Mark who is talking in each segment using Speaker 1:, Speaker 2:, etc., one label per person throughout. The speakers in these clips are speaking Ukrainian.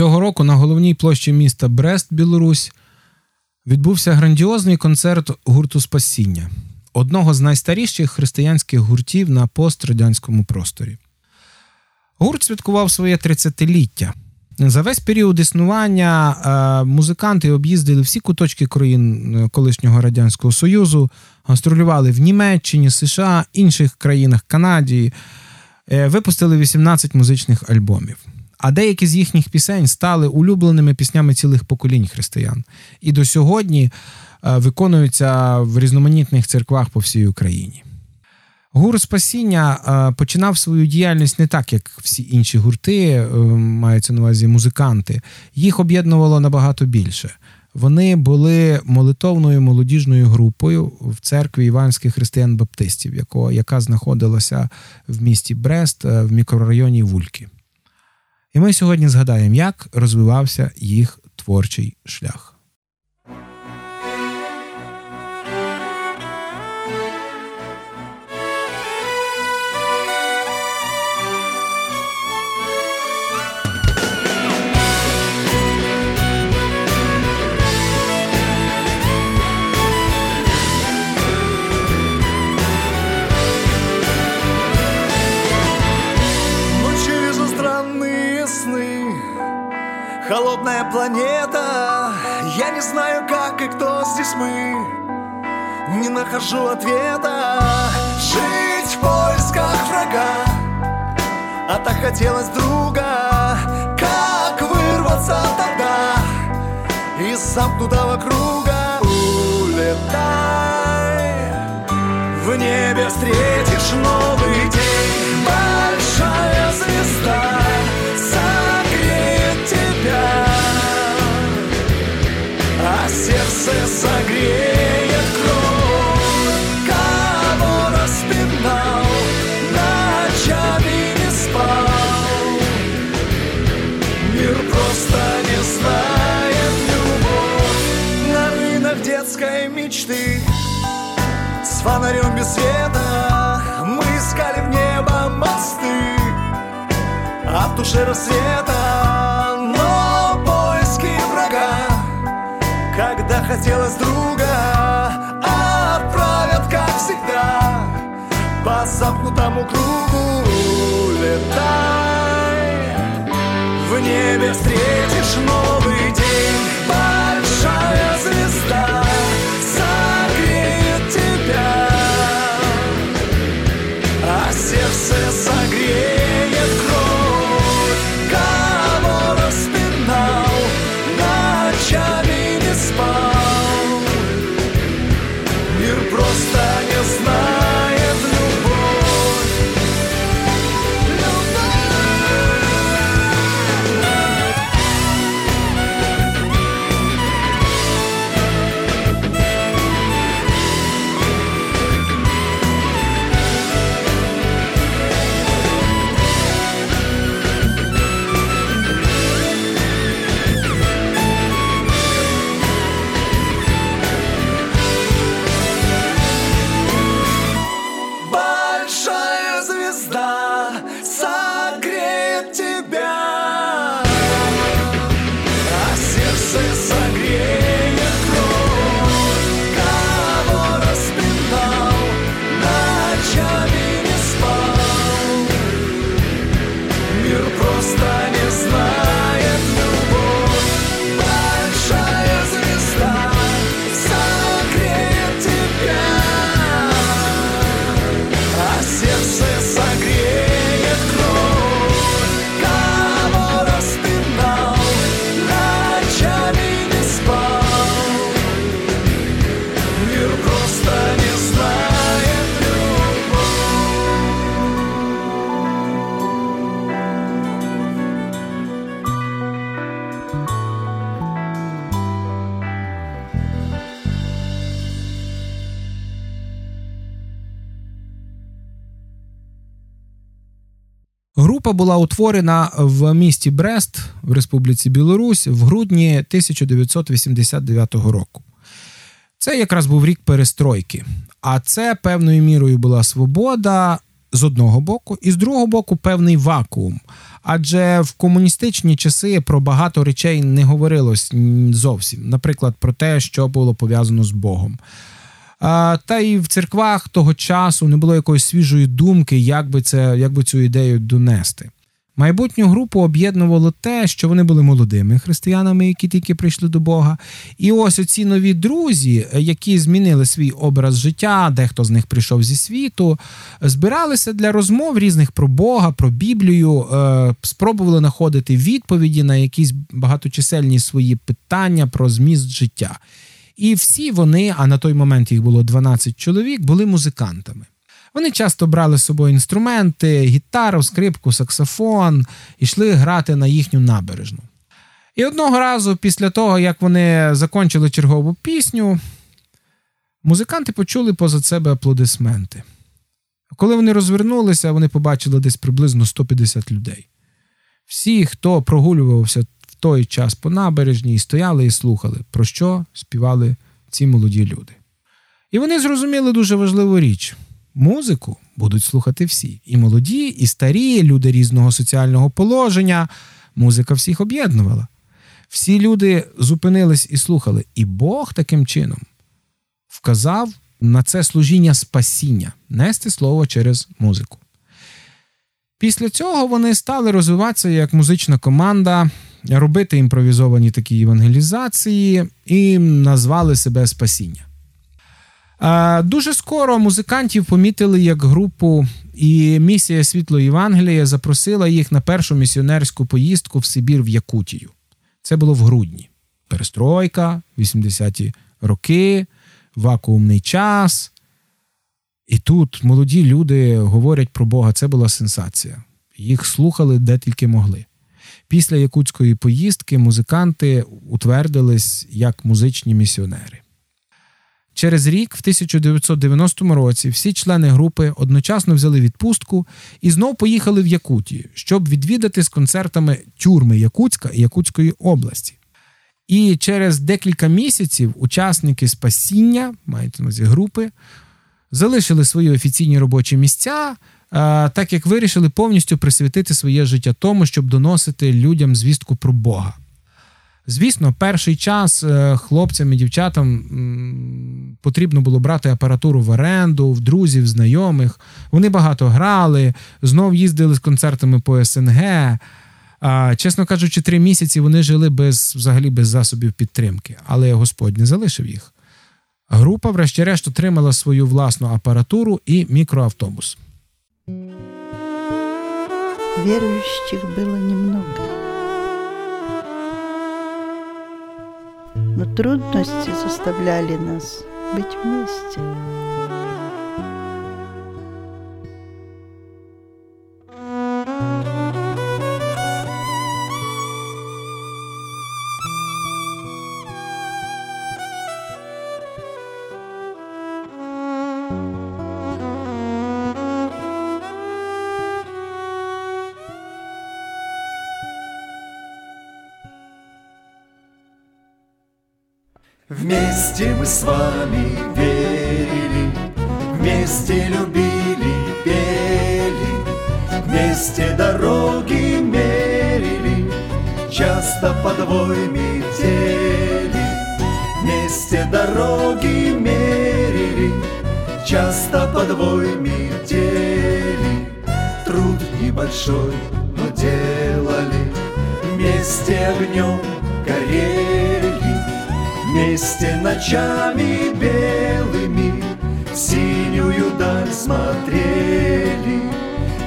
Speaker 1: Цього року на головній площі міста Брест, Білорусь, відбувся грандіозний концерт гурту Спасіння, одного з найстаріших християнських гуртів на пострадянському просторі. Гурт святкував своє 30-ліття. За весь період існування е, музиканти об'їздили всі куточки країн е, колишнього Радянського Союзу, гастролювали в Німеччині, США, інших країнах Канаді, е, випустили 18 музичних альбомів. А деякі з їхніх пісень стали улюбленими піснями цілих поколінь християн. І до сьогодні виконуються в різноманітних церквах по всій Україні. Гурт спасіння е, починав свою діяльність не так, як всі інші гурти, е, маються на увазі музиканти. Їх об'єднувало набагато більше. Вони були молитовною молодіжною групою в церкві іванських християн-баптистів, яка знаходилася в місті Брест е, в мікрорайоні Вульки. І ми сьогодні згадаємо, як розвивався їх творчий шлях.
Speaker 2: Нахожу ответа. Жить в поисках врага. А так хотелось друга. Как вырваться тогда? Из замкнутого круга Улетай. В небе встретишь новый день. Большая звезда сердце согреет С фонарем без света. Мы искали в небо мосты А в душе рассвета. Но поиски врага когда хотелось друга Отправят, как всегда По замкнутому кругу. Летай В небе встретишь новый день
Speaker 1: Група була утворена в місті Брест в Республіці Білорусь в грудні 1989 року. Це якраз був рік перестройки. А це певною мірою була свобода з одного боку, і з другого боку певний вакуум. Адже в комуністичні часи про багато речей не говорилось зовсім, наприклад, про те, що було пов'язано з Богом. Та й в церквах того часу не було якоїсь свіжої думки, як би це, як би цю ідею донести. Майбутню групу об'єднувало те, що вони були молодими християнами, які тільки прийшли до Бога. І ось оці нові друзі, які змінили свій образ життя, дехто з них прийшов зі світу, збиралися для розмов різних про Бога, про Біблію, е, спробували знаходити відповіді на якісь багаточисельні свої питання про зміст життя. І всі вони, а на той момент їх було 12 чоловік, були музикантами. Вони часто брали з собою інструменти, гітару, скрипку, саксофон і йшли грати на їхню набережну. І одного разу, після того, як вони закончили чергову пісню, музиканти почули поза себе аплодисменти. Коли вони розвернулися, вони побачили десь приблизно 150 людей. Всі, хто прогулювався той час по набережній, стояли і слухали, про що співали ці молоді люди. І вони зрозуміли дуже важливу річ. Музику будуть слухати всі: і молоді, і старі, люди різного соціального положення. Музика всіх об'єднувала. Всі люди зупинились і слухали. І Бог таким чином вказав на це служіння спасіння, нести слово через музику. Після цього вони стали розвиватися як музична команда, робити імпровізовані такі евангелізації і назвали себе спасіння. Дуже скоро музикантів помітили як групу, і місія Світло Євангелія запросила їх на першу місіонерську поїздку в Сибір в Якутію. Це було в грудні. Перестройка, 80-ті роки, вакуумний час. І тут молоді люди говорять про Бога. Це була сенсація. Їх слухали де тільки могли. Після якутської поїздки музиканти утвердились як музичні місіонери. Через рік, в 1990 році, всі члени групи одночасно взяли відпустку і знов поїхали в Якутію, щоб відвідати з концертами тюрми Якутська і Якутської області. І через декілька місяців учасники спасіння, маєте на увазі групи, залишили свої офіційні робочі місця, так як вирішили повністю присвятити своє життя тому, щоб доносити людям звістку про Бога. Звісно, перший час е, хлопцям і дівчатам потрібно було брати апаратуру в оренду, в друзів, знайомих. Вони багато грали, знов їздили з концертами по СНГ. Чесно кажучи, три місяці вони жили без взагалі без засобів підтримки, але Господь не залишив їх. Група, врешті-решт, отримала свою власну апаратуру і мікроавтобус.
Speaker 3: Віруючих було немного. но трудности заставляли нас быть вместе.
Speaker 2: Вместе мы с вами верили, вместе любили, пели, вместе дороги мерили, часто подвой метели. Вместе дороги мерили, часто подвой метели. Труд небольшой, но делали, вместе огнем горели. Вместе ночами белыми Синюю даль смотрели.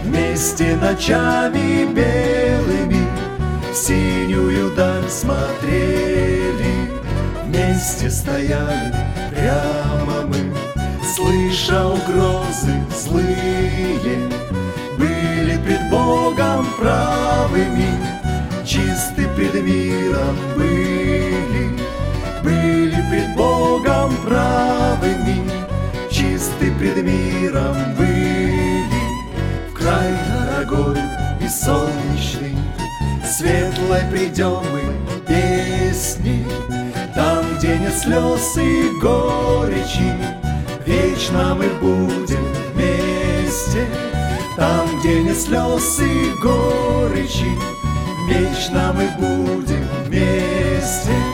Speaker 2: Вместе ночами белыми Синюю даль смотрели. Вместе стояли прямо мы Слыша угрозы злые. Были пред Богом правыми Чисты пред миром были были пред Богом правыми, чисты пред миром были. В край дорогой и солнечный, светлой придем мы песни, там, где нет слез и горечи, вечно мы будем вместе. Там, где нет слез и горечи Вечно мы будем вместе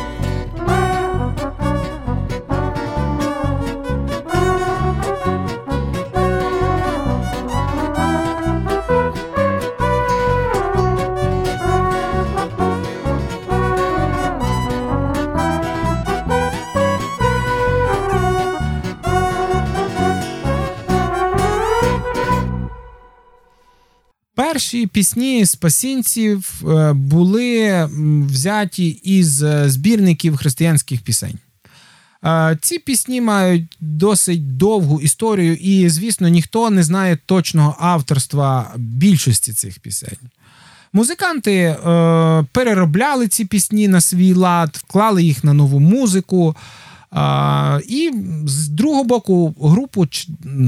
Speaker 1: Перші пісні спасінців е, були взяті із е, збірників християнських пісень. Е, ці пісні мають досить довгу історію, і, звісно, ніхто не знає точного авторства більшості цих пісень. Музиканти е, переробляли ці пісні на свій лад, вклали їх на нову музику. А, І з другого боку, групу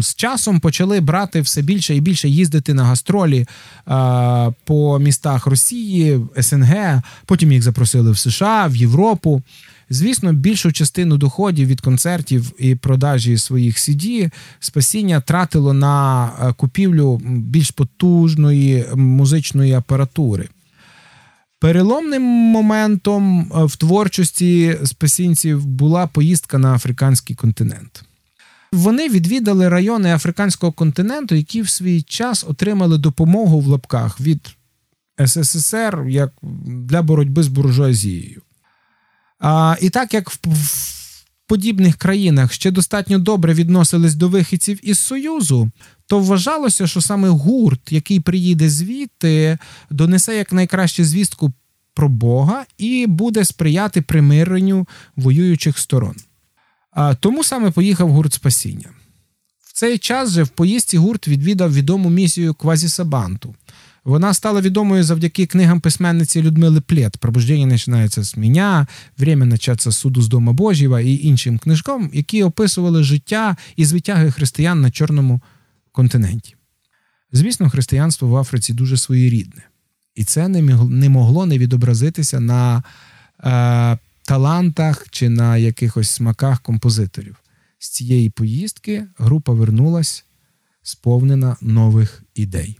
Speaker 1: з часом почали брати все більше і більше їздити на гастролі а, по містах Росії, СНГ. Потім їх запросили в США, в Європу. Звісно, більшу частину доходів від концертів і продажі своїх CD спасіння тратило на купівлю більш потужної музичної апаратури. Переломним моментом е, в творчості спасінців була поїздка на африканський континент. Вони відвідали райони африканського континенту, які в свій час отримали допомогу в лапках від СССР як для боротьби з буржуазією. А, І так як в подібних країнах ще достатньо добре відносились до вихідців із Союзу, то вважалося, що саме гурт, який приїде звідти, донесе як найкраще звістку про Бога і буде сприяти примиренню воюючих сторон. Тому саме поїхав гурт спасіння. В цей час же в поїздці гурт відвідав відому місію Квазісабанту. Вона стала відомою завдяки книгам письменниці Людмили Плет Пробуждення починається з мене», «Время начаться суду з Дома Божєва і іншим книжкам, які описували життя і звитяги християн на Чорному континенті. Звісно, християнство в Африці дуже своєрідне, і це не могло не відобразитися на е, талантах чи на якихось смаках композиторів. З цієї поїздки група вернулась сповнена нових ідей.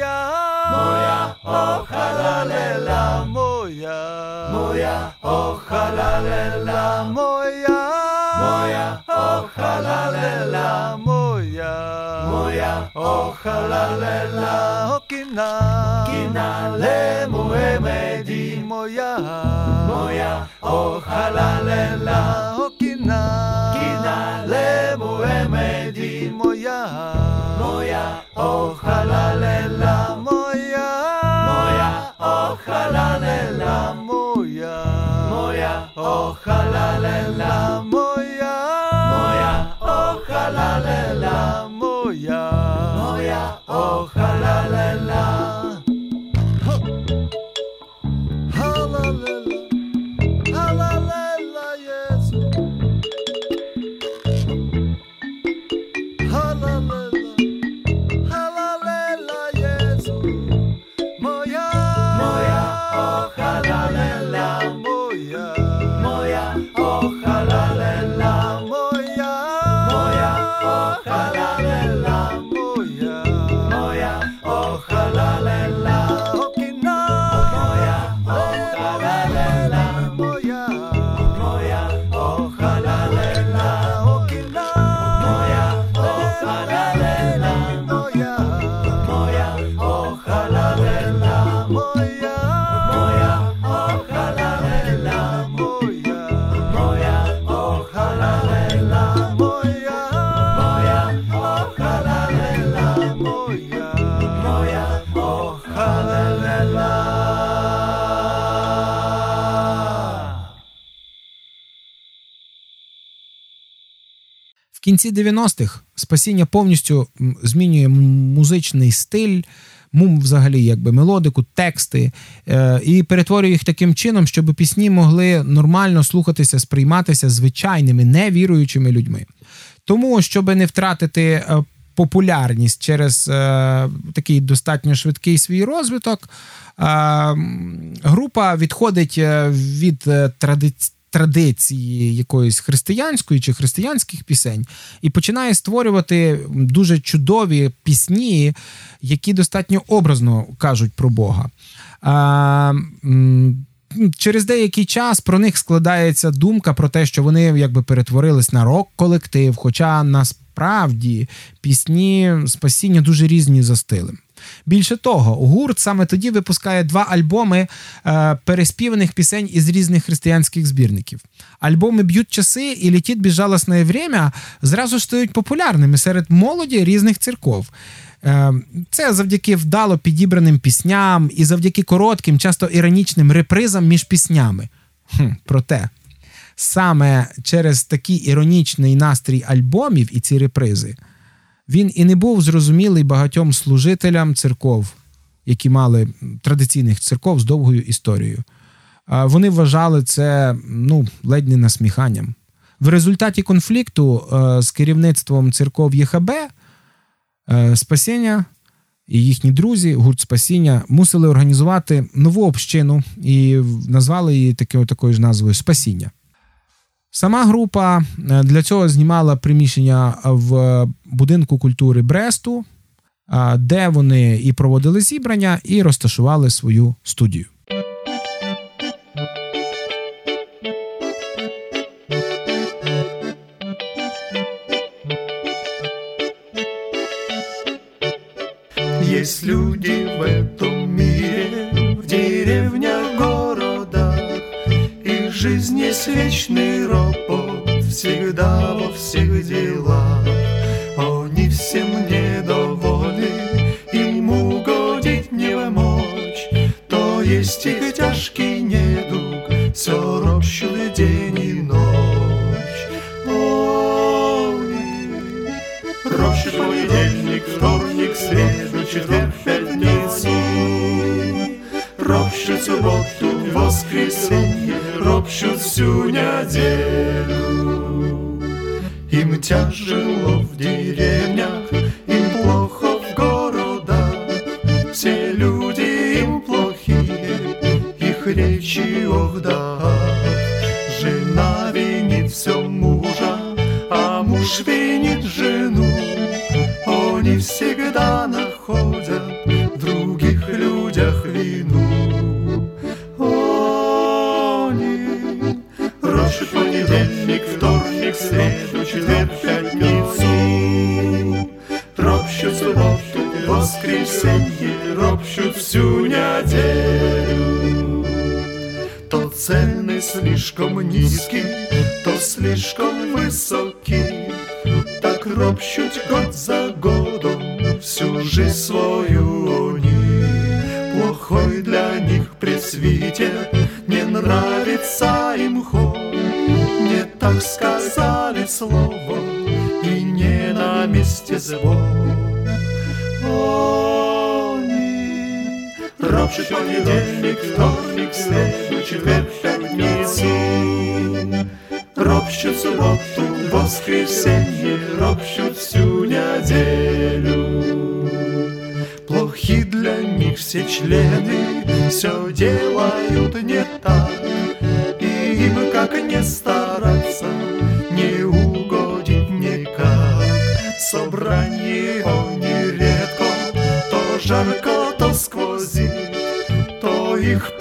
Speaker 2: moja, o halalela, moja, moja, o halalela, moja, moja, o halalela, moja, moja, o halalela, Okina, kina, kina le muemedi, moja, moja, o halalela, o kina, kina le muemedi, moja, moja, o halalela. la moja, moja, ohalalela moja, moja, ohalalela moja, moja,
Speaker 1: ohalalela кінці 90-х спасіння повністю змінює музичний стиль, мум, взагалі, якби мелодику, тексти, е, і перетворює їх таким чином, щоб пісні могли нормально слухатися, сприйматися звичайними невіруючими людьми. Тому, щоб не втратити е, популярність через е, такий достатньо швидкий свій розвиток, група відходить від традицій. Традиції якоїсь християнської чи християнських пісень, і починає створювати дуже чудові пісні, які достатньо образно кажуть про Бога. А, Через деякий час про них складається думка про те, що вони якби перетворились на рок-колектив, хоча насправді пісні спасіння дуже різні за стилем. Більше того, гурт саме тоді випускає два альбоми е, переспіваних пісень із різних християнських збірників. Альбоми Б'ють часи і Летіть безжалосне время зразу ж стають популярними серед молоді різних церков. Е, Це завдяки вдало підібраним пісням і завдяки коротким, часто іронічним репризам між піснями. Хм, Проте саме через такий іронічний настрій альбомів і ці репризи він і не був зрозумілий багатьом служителям церков, які мали традиційних церков з довгою історією. Вони вважали це ну, ледь не насміханням. В результаті конфлікту е, з керівництвом церков ЄХБ е, спасіння і їхні друзі, гурт спасіння, мусили організувати нову общину і назвали її такою, такою ж назвою Спасіння. Сама група е, для цього знімала приміщення в будинку культури Бресту, де вони і проводили зібрання, і розташували свою студію.
Speaker 4: Есть люди в этом мире, в деревнях, городах, Их жизнь есть вечный ропот, всю Слишком низкие, то слишком высокие. Так ропщуть год за годом всю жизнь свою они. Плохой для них пресвитер, не нравится им ход. Не так сказали слово, и не на месте звон. Они ропщут понедельник, вторник, Ропщут субботу, воскресенье, ропщут всю неделю. Плохи для них все члены, все делают не так. И им как не стараться, не угодить никак. Собрание они редко, то жарко, то сквозит, то их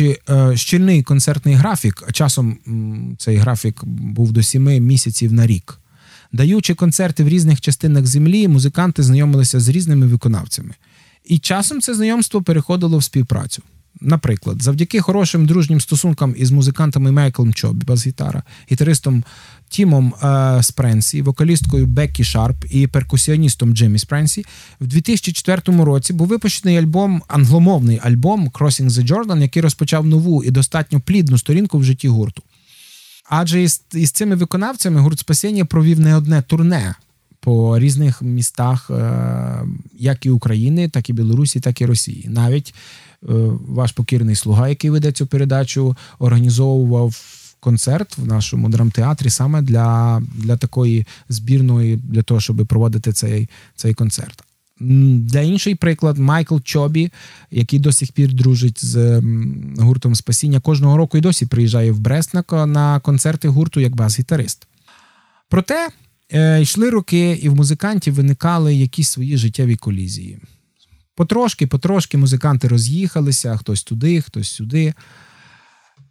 Speaker 1: Маючи е, щільний концертний графік, часом цей графік був до сіми місяців на рік. Даючи концерти в різних частинах землі, музиканти знайомилися з різними виконавцями. І часом це знайомство переходило в співпрацю. Наприклад, завдяки хорошим дружнім стосункам із музикантами Майклом Чобі, бас-гітара, гітаристом Тімом е, Спренсі, вокалісткою Беккі Шарп і перкусіоністом Джиммі Спренсі, в 2004 році був випущений альбом, англомовний альбом Crossing the Jordan, який розпочав нову і достатньо плідну сторінку в житті гурту. Адже із, із цими виконавцями гурт Спасіння провів не одне турне по різних містах, е, як і України, так і Білорусі, так і Росії. Навіть е, ваш покірний слуга, який веде цю передачу, організовував концерт в нашому драмтеатрі саме для, для такої збірної, для того, щоб проводити цей, цей концерт. Для інший приклад, Майкл Чобі, який до сих пір дружить з гуртом Спасіння, кожного року і досі приїжджає в Брест на, на концерти гурту як бас-гітарист. Проте е, йшли роки, і в музикантів виникали якісь свої життєві колізії. Потрошки, потрошки музиканти роз'їхалися, хтось туди, хтось сюди.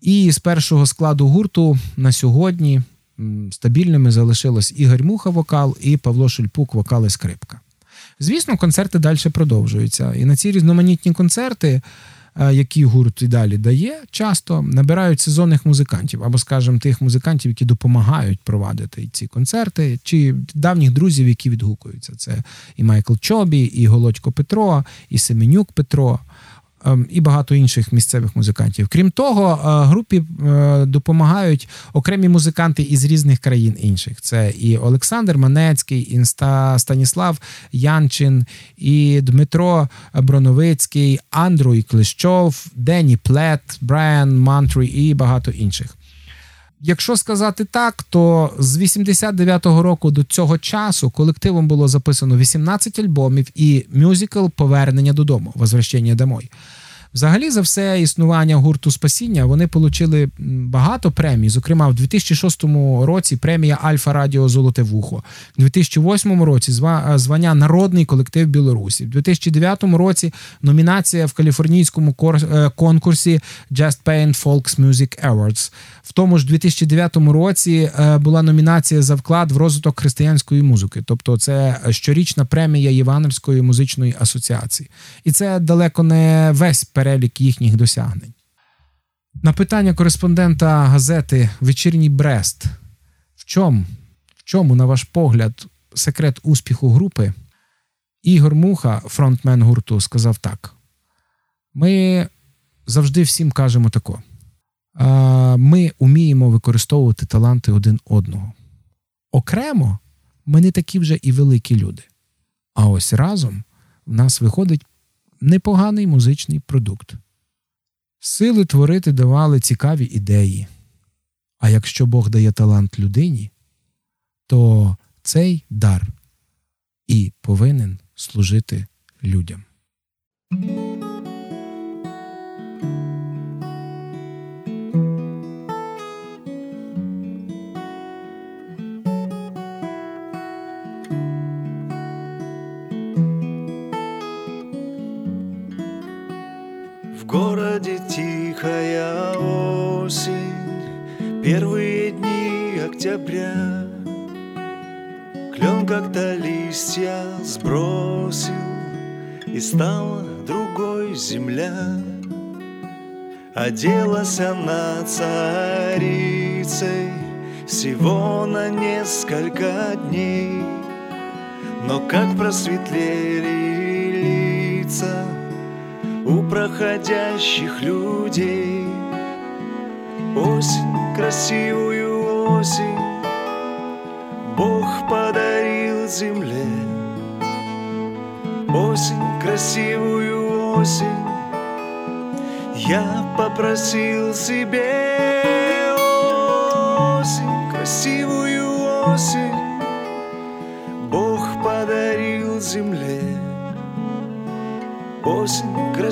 Speaker 1: І з першого складу гурту на сьогодні стабільними залишилось Ігор Муха вокал і Павло Шельпук вокал і скрипка. Звісно, концерти далі продовжуються. І на ці різноманітні концерти, е, які гурт і далі дає, часто набирають сезонних музикантів, або, скажімо, тих музикантів, які допомагають провадити ці концерти, чи давніх друзів, які відгукуються. Це і Майкл Чобі, і Голодько Петро, і Семенюк Петро. Ем, І багато інших місцевих музикантів. Крім того, е, групі е, допомагають окремі музиканти із різних країн інших. Це і Олександр Манецький, і Станіслав Янчин, і Дмитро Броновицький, Андрій Клещов, Дені Плет, Брайан Мантрі і багато інших. Якщо сказати так, то з 89-го року до цього часу колективом було записано 18 альбомів і мюзикл Повернення додому Возвращення домой. Взагалі, за все існування гурту Спасіння вони отримали багато премій. Зокрема, в 2006 році премія Альфа Радіо Золоте Вухо, в 2008 році звання Народний колектив Білорусі, в 2009 році номінація в каліфорнійському е, конкурсі Just Pain Folks Music Awards. В тому ж 2009 році е, була номінація за вклад в розвиток християнської музики, тобто це щорічна премія Євангельської музичної асоціації. І це далеко не весь перелік їхніх досягнень. На питання кореспондента газети Вечірній Брест. В чому, в чому, на ваш погляд, секрет успіху групи? Ігор Муха, фронтмен гурту, сказав так: ми завжди всім кажемо тако. Ми уміємо використовувати таланти один одного. Окремо, ми не такі вже і великі люди. А ось разом в нас виходить непоганий музичний продукт. Сили творити давали цікаві ідеї. А якщо Бог дає талант людині, то цей дар і повинен служити людям.
Speaker 2: В городе тихая осень, Первые дни октября. Клен как-то листья сбросил, И стала другой земля. Оделась она царицей Всего на несколько дней, Но как просветлели лица у проходящих людей. Осень, красивую осень, Бог подарил земле. Осень, красивую осень, Я попросил себе. Осень, красивую осень,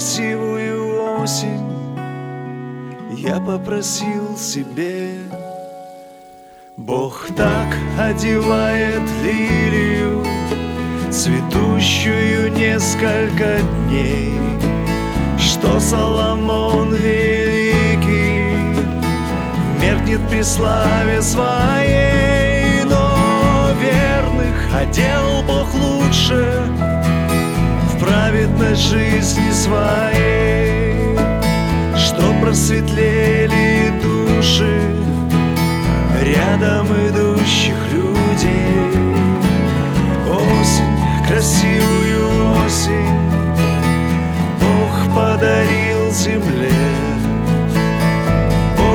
Speaker 2: красивую осень. Я попросил себе Бог так одевает лилию Цветущую несколько дней Что Соломон великий Меркнет при славе своей Но верных одел Бог лучше В праведной жизни своей Что просветлели души Рядом идущих людей. Осень, красивую осень Бог подарил земле.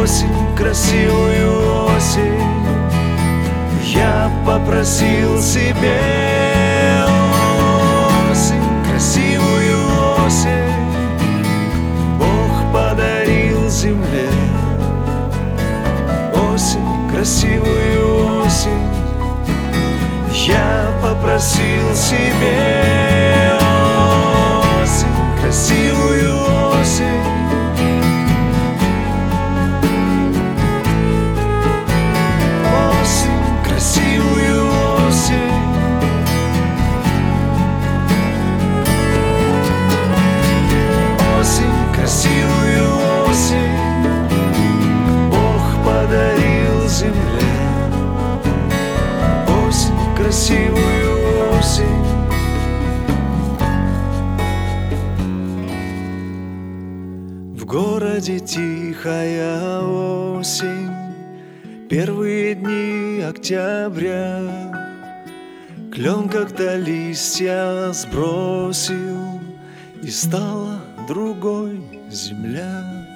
Speaker 2: Осень, красивую осень Я попросил себе Я попросил себе тихая осень Первые дни октября. Клен как-то листья сбросил И стала другой земля